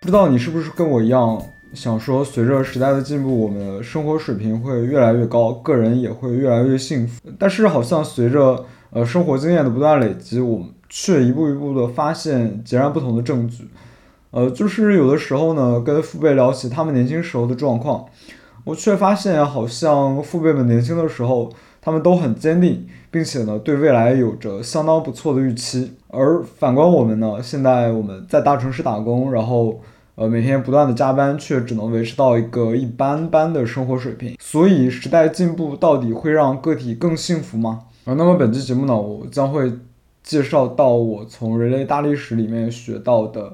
不知道你是不是跟我一样想说，随着时代的进步，我们的生活水平会越来越高，个人也会越来越幸福。但是好像随着呃生活经验的不断累积，我们却一步一步的发现截然不同的证据。呃，就是有的时候呢，跟父辈聊起他们年轻时候的状况，我却发现好像父辈们年轻的时候，他们都很坚定，并且呢对未来有着相当不错的预期。而反观我们呢，现在我们在大城市打工，然后。呃，每天不断的加班，却只能维持到一个一般般的生活水平。所以，时代进步到底会让个体更幸福吗？啊，那么本期节目呢，我将会介绍到我从人类大历史里面学到的，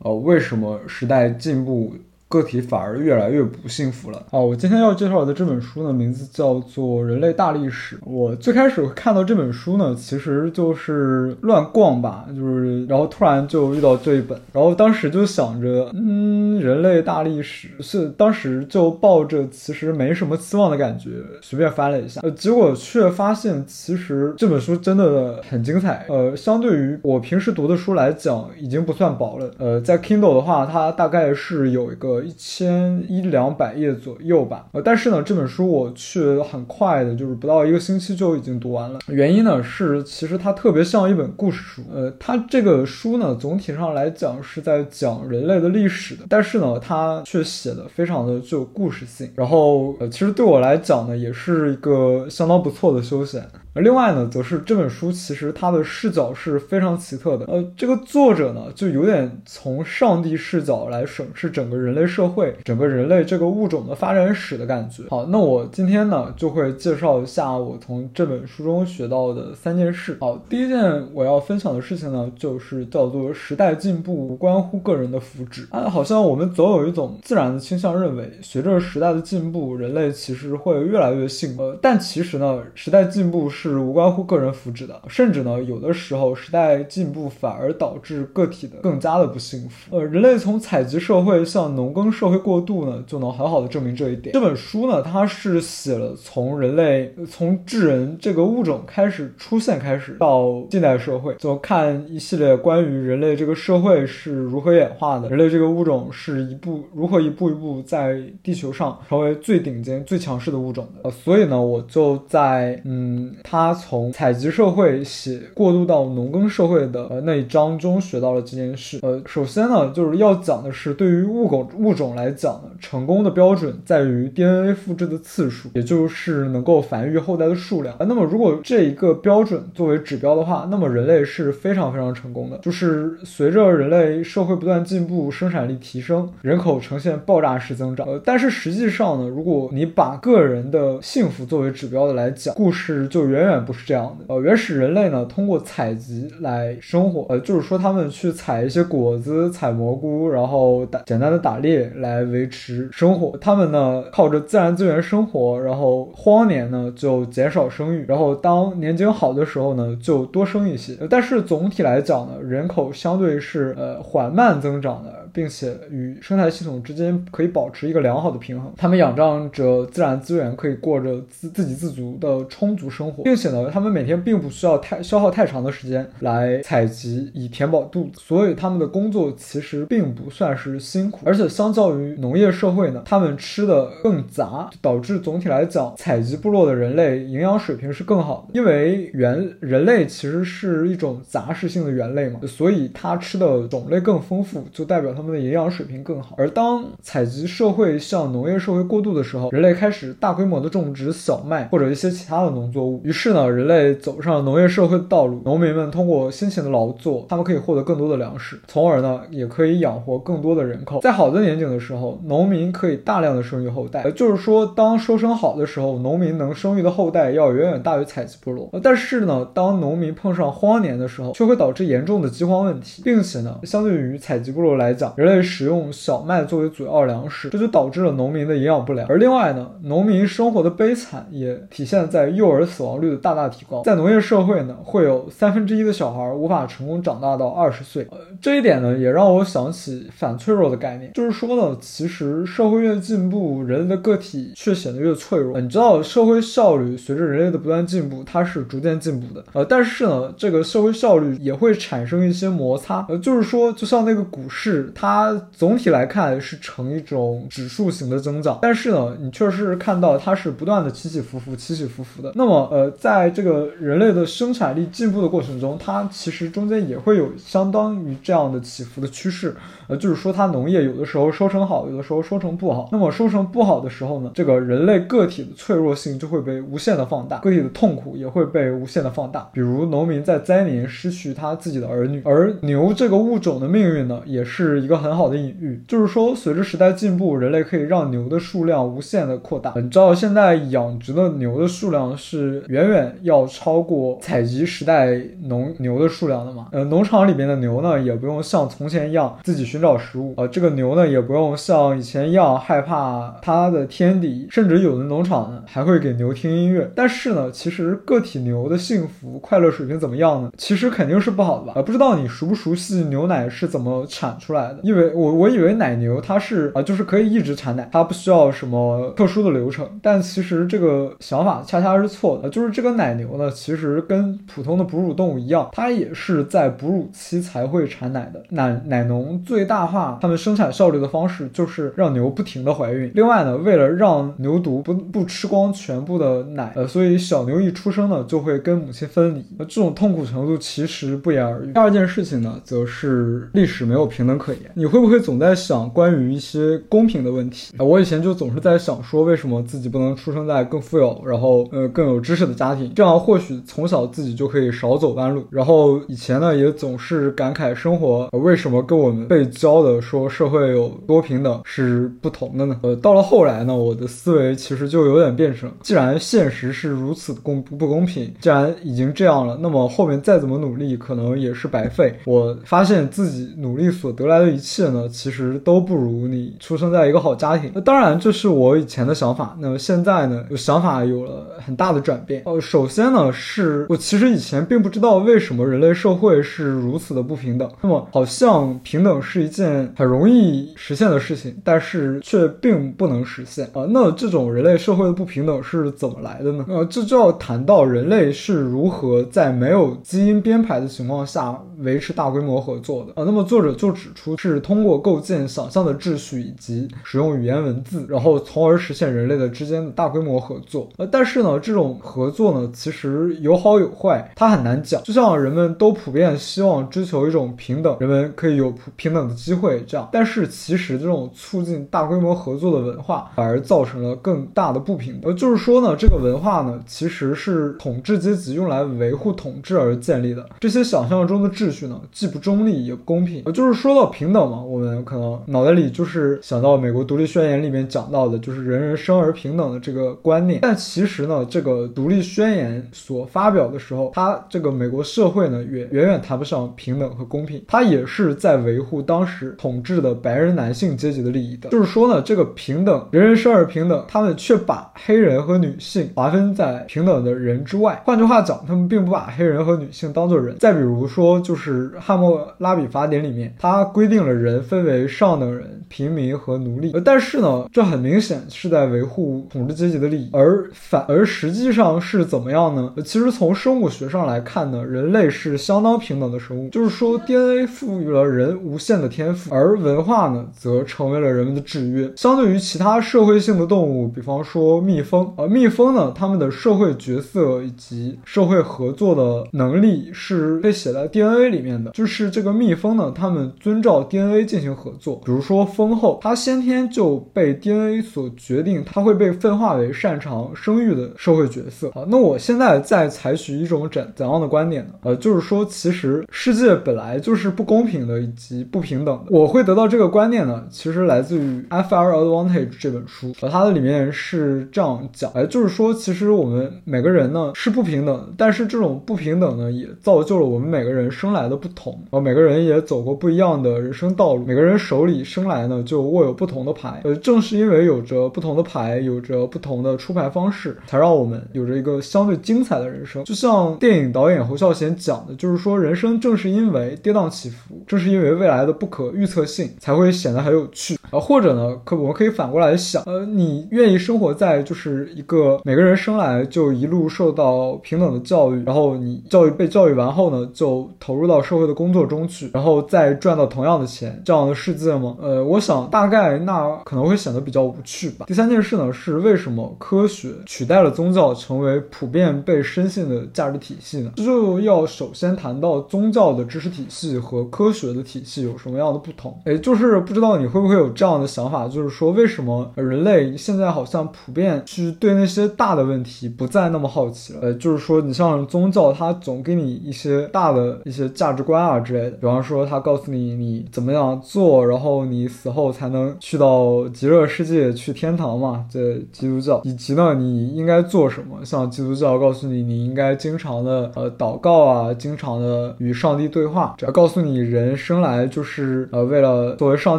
呃，为什么时代进步。个体反而越来越不幸福了。好，我今天要介绍的这本书呢，名字叫做《人类大历史》。我最开始看到这本书呢，其实就是乱逛吧，就是然后突然就遇到这一本，然后当时就想着，嗯，人类大历史是当时就抱着其实没什么期望的感觉，随便翻了一下，呃，结果却发现其实这本书真的很精彩。呃，相对于我平时读的书来讲，已经不算薄了。呃，在 Kindle 的话，它大概是有一个。一千一两百页左右吧，呃，但是呢，这本书我却很快的，就是不到一个星期就已经读完了。原因呢是，其实它特别像一本故事书。呃，它这个书呢，总体上来讲是在讲人类的历史的，但是呢，它却写的非常的具有故事性。然后，呃，其实对我来讲呢，也是一个相当不错的休闲。而另外呢，则是这本书其实它的视角是非常奇特的。呃，这个作者呢，就有点从上帝视角来审视整个人类社会、整个人类这个物种的发展史的感觉。好，那我今天呢，就会介绍一下我从这本书中学到的三件事。好，第一件我要分享的事情呢，就是叫做时代进步关乎个人的福祉。啊，好像我们总有一种自然的倾向，认为随着时代的进步，人类其实会越来越幸福。呃，但其实呢，时代进步是。是无关乎个人福祉的，甚至呢，有的时候时代进步反而导致个体的更加的不幸福。呃，人类从采集社会向农耕社会过渡呢，就能很好的证明这一点。这本书呢，它是写了从人类从智人这个物种开始出现开始到近代社会，就看一系列关于人类这个社会是如何演化的，人类这个物种是一步如何一步一步在地球上成为最顶尖、最强势的物种的。呃，所以呢，我就在嗯。他从采集社会写过渡到农耕社会的呃那一章中学到了这件事。呃，首先呢，就是要讲的是，对于物种物种来讲呢，成功的标准在于 DNA 复制的次数，也就是能够繁育后代的数量。那么，如果这一个标准作为指标的话，那么人类是非常非常成功的。就是随着人类社会不断进步，生产力提升，人口呈现爆炸式增长。呃，但是实际上呢，如果你把个人的幸福作为指标的来讲，故事就远。远远不是这样的。呃，原始人类呢，通过采集来生活。呃，就是说他们去采一些果子、采蘑菇，然后打简单的打猎来维持生活。他们呢，靠着自然资源生活，然后荒年呢就减少生育，然后当年景好的时候呢就多生一些。但是总体来讲呢，人口相对是呃缓慢增长的。并且与生态系统之间可以保持一个良好的平衡。他们仰仗着自然资源，可以过着自自给自足的充足生活，并且呢，他们每天并不需要太消耗太长的时间来采集以填饱肚子，所以他们的工作其实并不算是辛苦。而且相较于农业社会呢，他们吃的更杂，导致总体来讲，采集部落的人类营养水平是更好的。因为猿人类其实是一种杂食性的猿类嘛，所以它吃的种类更丰富，就代表它。他们的营养水平更好，而当采集社会向农业社会过渡的时候，人类开始大规模的种植小麦或者一些其他的农作物。于是呢，人类走上了农业社会的道路。农民们通过辛勤的劳作，他们可以获得更多的粮食，从而呢，也可以养活更多的人口。在好的年景的时候，农民可以大量的生育后代，也就是说，当收成好的时候，农民能生育的后代要远远大于采集部落。但是呢，当农民碰上荒年的时候，却会导致严重的饥荒问题，并且呢，相对于采集部落来讲，人类使用小麦作为主要粮食，这就导致了农民的营养不良。而另外呢，农民生活的悲惨也体现在幼儿死亡率的大大提高。在农业社会呢，会有三分之一的小孩无法成功长大到二十岁。呃，这一点呢，也让我想起反脆弱的概念，就是说呢，其实社会越进步，人类的个体却显得越脆弱。你知道，社会效率随着人类的不断进步，它是逐渐进步的。呃，但是呢，这个社会效率也会产生一些摩擦。呃，就是说，就像那个股市，它总体来看是呈一种指数型的增长，但是呢，你确实是看到它是不断的起起伏伏、起起伏伏的。那么，呃，在这个人类的生产力进步的过程中，它其实中间也会有相当于这样的起伏的趋势。呃，就是说，它农业有的时候收成好，有的时候收成不好。那么收成不好的时候呢，这个人类个体的脆弱性就会被无限的放大，个体的痛苦也会被无限的放大。比如农民在灾年失去他自己的儿女，而牛这个物种的命运呢，也是一一个很好的隐喻。就是说，随着时代进步，人类可以让牛的数量无限的扩大。你知道现在养殖的牛的数量是远远要超过采集时代农牛的数量的吗？呃，农场里面的牛呢，也不用像从前一样自己寻找食物，呃，这个牛呢，也不用像以前一样害怕它的天敌，甚至有的农场呢，还会给牛听音乐。但是呢，其实个体牛的幸福快乐水平怎么样呢？其实肯定是不好的吧？呃，不知道你熟不熟悉牛奶是怎么产出来的？因为我我以为奶牛它是啊，就是可以一直产奶，它不需要什么特殊的流程。但其实这个想法恰恰是错的，就是这个奶牛呢，其实跟普通的哺乳动物一样，它也是在哺乳期才会产奶的。奶奶农最大化它们生产效率的方式，就是让牛不停的怀孕。另外呢，为了让牛犊不不吃光全部的奶，呃，所以小牛一出生呢，就会跟母亲分离。那这种痛苦程度其实不言而喻。第二件事情呢，则是历史没有平等可言。你会不会总在想关于一些公平的问题？我以前就总是在想说，为什么自己不能出生在更富有，然后呃更有知识的家庭？这样或许从小自己就可以少走弯路。然后以前呢，也总是感慨生活为什么跟我们被教的说社会有多平等是不同的呢？呃，到了后来呢，我的思维其实就有点变成，既然现实是如此公不公平，既然已经这样了，那么后面再怎么努力，可能也是白费。我发现自己努力所得来的一切呢，其实都不如你出生在一个好家庭。那当然，这是我以前的想法。那么现在呢，想法有了很大的转变。呃，首先呢，是我其实以前并不知道为什么人类社会是如此的不平等。那么好像平等是一件很容易实现的事情，但是却并不能实现啊。那这种人类社会的不平等是怎么来的呢？呃，这就要谈到人类是如何在没有基因编排的情况下维持大规模合作的啊。那么作者就指出，是是通过构建想象的秩序以及使用语言文字，然后从而实现人类的之间的大规模合作。呃，但是呢，这种合作呢，其实有好有坏，它很难讲。就像人们都普遍希望追求一种平等，人们可以有平等的机会这样，但是其实这种促进大规模合作的文化，反而造成了更大的不平等。呃，就是说呢，这个文化呢，其实是统治阶级用来维护统治而建立的。这些想象中的秩序呢，既不中立也不公平。呃，就是说到平等我们可能脑袋里就是想到美国独立宣言里面讲到的，就是人人生而平等的这个观念。但其实呢，这个独立宣言所发表的时候，它这个美国社会呢，远远远谈不上平等和公平，它也是在维护当时统治的白人男性阶级的利益的。就是说呢，这个平等，人人生而平等，他们却把黑人和女性划分在平等的人之外。换句话讲，他们并不把黑人和女性当做人。再比如说，就是《汉谟拉比法典》里面，它规定了人分为上等人、平民和奴隶。但是呢，这很明显是在维护统治阶级的利益，而反而实际上是怎么样呢？其实从生物学上来看呢，人类是相当平等的生物。就是说，DNA 赋予了人无限的天赋，而文化呢，则成为了人们的制约。相对于其他社会性的动物，比方说蜜蜂，呃，蜜蜂呢，它们的社会角色以及社会合作的能力是被写在 DNA 里面的。就是这个蜜蜂呢，它们遵照 DNA 进行合作。比如说，蜂丰厚，他先天就被 DNA 所决定，他会被分化为擅长生育的社会角色。啊，那我现在在采取一种怎怎样的观点呢？呃，就是说，其实世界本来就是不公平的以及不平等的。我会得到这个观念呢，其实来自于《FR Advantage》这本书，呃，它的里面是这样讲，哎，就是说，其实我们每个人呢是不平等，但是这种不平等呢，也造就了我们每个人生来的不同，呃，每个人也走过不一样的人生生道路，每个人手里生来呢就握有不同的牌，呃，正是因为有着不同的牌，有着不同的出牌方式，才让我们有着一个相对精彩的人生。就像电影导演侯孝贤讲的，就是说，人生正是因为跌宕起伏，正是因为未来的不可预测性，才会显得很有趣。啊，或者呢，可我们可以反过来想，呃，你愿意生活在就是一个每个人生来就一路受到平等的教育，然后你教育被教育完后呢，就投入到社会的工作中去，然后再赚到同样的钱，这样的世界吗？呃，我想大概那可能会显得比较无趣吧。第三件事呢，是为什么科学取代了宗教，成为普遍被深信的价值体系呢？这就要首先谈到宗教的知识体系和科学的体系有什么样的不同。哎，就是不知道你会不会有。这样的想法就是说，为什么人类现在好像普遍去对那些大的问题不再那么好奇了？呃，就是说，你像宗教，它总给你一些大的一些价值观啊之类的，比方说，它告诉你你怎么样做，然后你死后才能去到极乐世界去天堂嘛。这基督教，以及呢，你应该做什么？像基督教告诉你，你应该经常的呃祷告啊，经常的与上帝对话，只要告诉你人生来就是呃为了作为上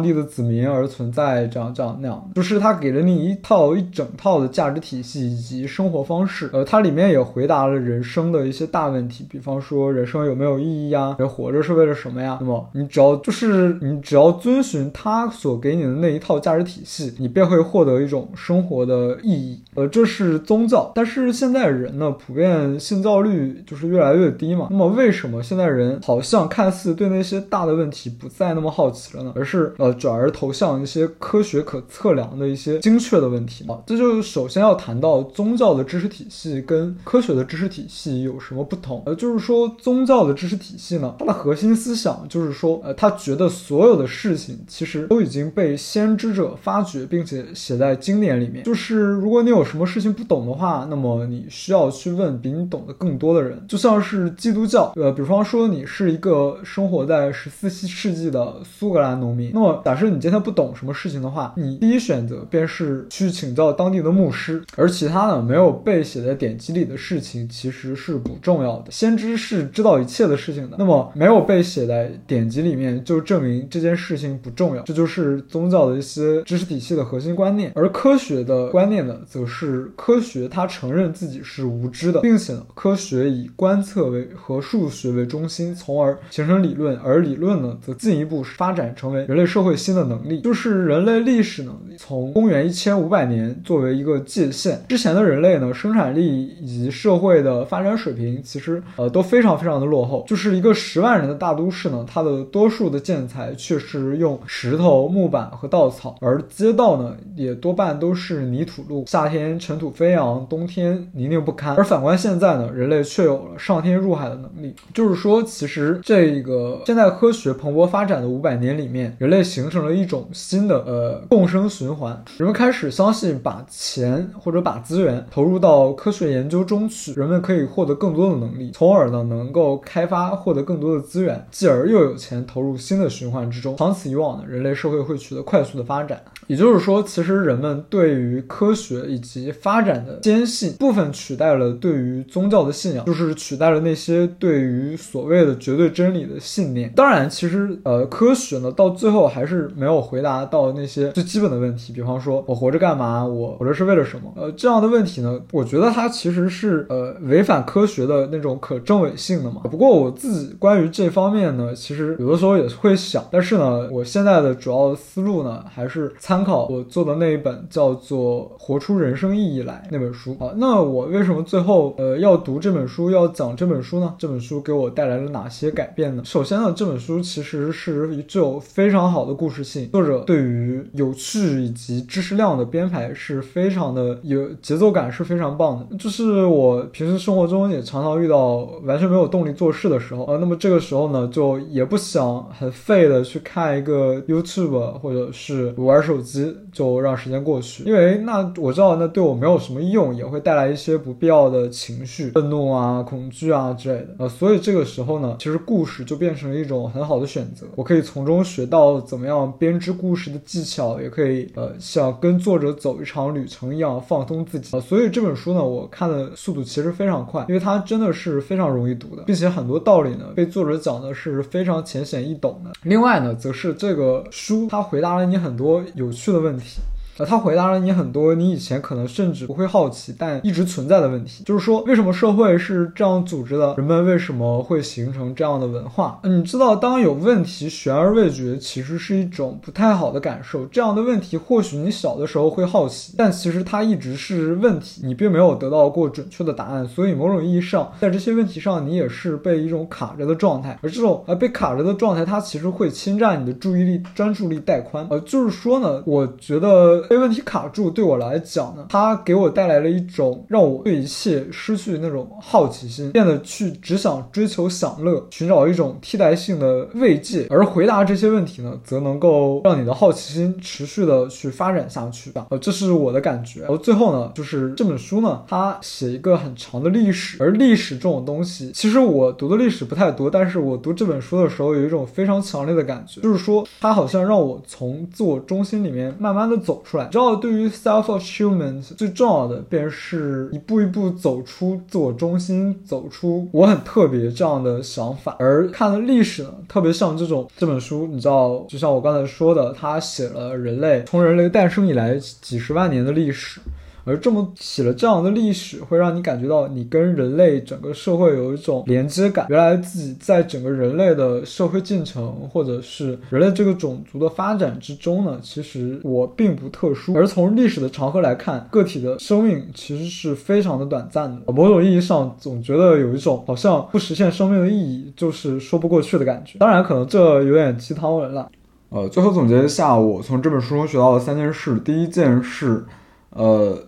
帝的子民而。存在这样这样那样，就是它给了你一套一整套的价值体系以及生活方式。呃，它里面也回答了人生的一些大问题，比方说人生有没有意义呀？人活着是为了什么呀？那么你只要就是你只要遵循他所给你的那一套价值体系，你便会获得一种生活的意义。呃，这是宗教。但是现在人呢，普遍信教率就是越来越低嘛。那么为什么现在人好像看似对那些大的问题不再那么好奇了呢？而是呃转而投向。一些科学可测量的一些精确的问题啊，这就首先要谈到宗教的知识体系跟科学的知识体系有什么不同？呃，就是说宗教的知识体系呢，它的核心思想就是说，呃，他觉得所有的事情其实都已经被先知者发掘，并且写在经典里面。就是如果你有什么事情不懂的话，那么你需要去问比你懂得更多的人。就像是基督教，呃，比方说你是一个生活在十四世纪的苏格兰农民，那么假设你今天不懂。什么事情的话，你第一选择便是去请教当地的牧师，而其他的没有被写在典籍里的事情其实是不重要的。先知是知道一切的事情的，那么没有被写在典籍里面，就证明这件事情不重要。这就是宗教的一些知识体系的核心观念。而科学的观念呢，则是科学它承认自己是无知的，并且呢，科学以观测为和数学为中心，从而形成理论，而理论呢，则进一步发展成为人类社会新的能力，就是。是人类历史能力从公元一千五百年作为一个界限，之前的人类呢，生产力以及社会的发展水平其实呃都非常非常的落后。就是一个十万人的大都市呢，它的多数的建材却是用石头、木板和稻草，而街道呢也多半都是泥土路，夏天尘土飞扬，冬天泥泞不堪。而反观现在呢，人类却有了上天入海的能力。就是说，其实这个现代科学蓬勃发展的五百年里面，人类形成了一种。新的呃共生循环，人们开始相信把钱或者把资源投入到科学研究中去，人们可以获得更多的能力，从而呢能够开发获得更多的资源，继而又有钱投入新的学循环之中。长此以往呢，人类社会会取得快速的发展。也就是说，其实人们对于科学以及发展的坚信，部分取代了对于宗教的信仰，就是取代了那些对于所谓的绝对真理的信念。当然，其实呃科学呢到最后还是没有回答。到那些最基本的问题，比方说我活着干嘛？我活着是为了什么？呃，这样的问题呢，我觉得它其实是呃违反科学的那种可证伪性的嘛。不过我自己关于这方面呢，其实有的时候也会想，但是呢，我现在的主要思路呢，还是参考我做的那一本叫做《活出人生意义来》那本书啊。那我为什么最后呃要读这本书，要讲这本书呢？这本书给我带来了哪些改变呢？首先呢，这本书其实是具有非常好的故事性，作者。对于有趣以及知识量的编排是非常的有节奏感，是非常棒的。就是我平时生活中也常常遇到完全没有动力做事的时候，呃，那么这个时候呢，就也不想很费废的去看一个 YouTube YouTube 或者是玩手机，就让时间过去。因为那我知道那对我没有什么用，也会带来一些不必要的情绪，愤怒啊、恐惧啊之类的。呃，所以这个时候呢，其实故事就变成了一种很好的选择。我可以从中学到怎么样编织故事的技巧，也可以呃像跟作者走一场旅程一样放松自己。呃，所以这本书呢，我看的速度其实非常快，因为它真的是非常容易读的，并且很多道理呢被作者讲的是非常浅显易懂的。另外呢，则是这个书它回答了你很多有趣的问题。呃，他回答了你很多你以前可能甚至不会好奇但一直存在的问题，就是说为什么社会是这样组织的，人们为什么会形成这样的文化？你知道，当有问题悬而未决，其实是一种不太好的感受。这样的问题或许你小的时候会好奇，但其实它一直是问题，你并没有得到过准确的答案。所以某种意义上，在这些问题上，你也是被一种卡着的状态。而这种呃被卡着的状态，它其实会侵占你的注意力、专注力带宽。呃，就是说呢，我觉得。被问题卡住，对我来讲呢，它给我带来了一种让我对一切失去那种好奇心，变得去只想追求享乐，寻找一种替代性的慰藉。而回答这些问题呢，则能够让你的好奇心持续的去发展下去吧。呃，这是我的感觉。然后最后呢，就是这本书呢，它写一个很长的历史，而历史这种东西，其实我读的历史不太多，但是我读这本书的时候，有一种非常强烈的感觉，就是说它好像让我从自我中心里面慢慢的走出出来。你知道，对于 self achievement 最重要的便是一步一步走出自我中心，走出我很特别这样的想法。而看了历史呢，特别像这种这本书，你知道，就像我刚才说的，他写了人类从人类诞生以来几十万年的历史。而这么写了这样的历史，会让你感觉到你跟人类整个社会有一种连接感。原来自己在整个人类的社会进程，或者是人类这个种族的发展之中呢，其实我并不特殊。而从历史的长河来看，个体的生命其实是非常的短暂的。某种意义上，总觉得有一种好像不实现生命的意义就是说不过去的感觉。当然，可能这有点鸡汤文了。呃，最后总结一下，我从这本书中学到的三件事。第一件事，呃。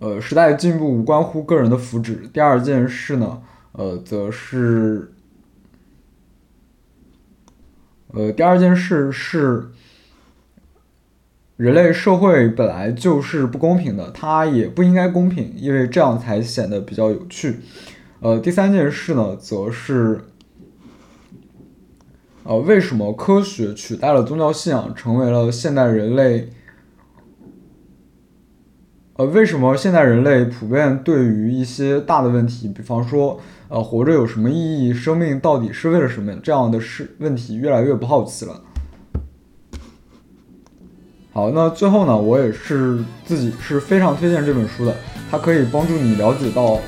呃，时代进步无关乎个人的福祉。第二件事呢，呃，则是，呃，第二件事是，人类社会本来就是不公平的，它也不应该公平，因为这样才显得比较有趣。呃，第三件事呢，则是，呃，为什么科学取代了宗教信仰，成为了现代人类。呃，为什么现在人类普遍对于一些大的问题，比方说，呃，活着有什么意义，生命到底是为了什么这样的事问题越来越不好奇了？好，那最后呢，我也是自己是非常推荐这本书的，它可以帮助你了解到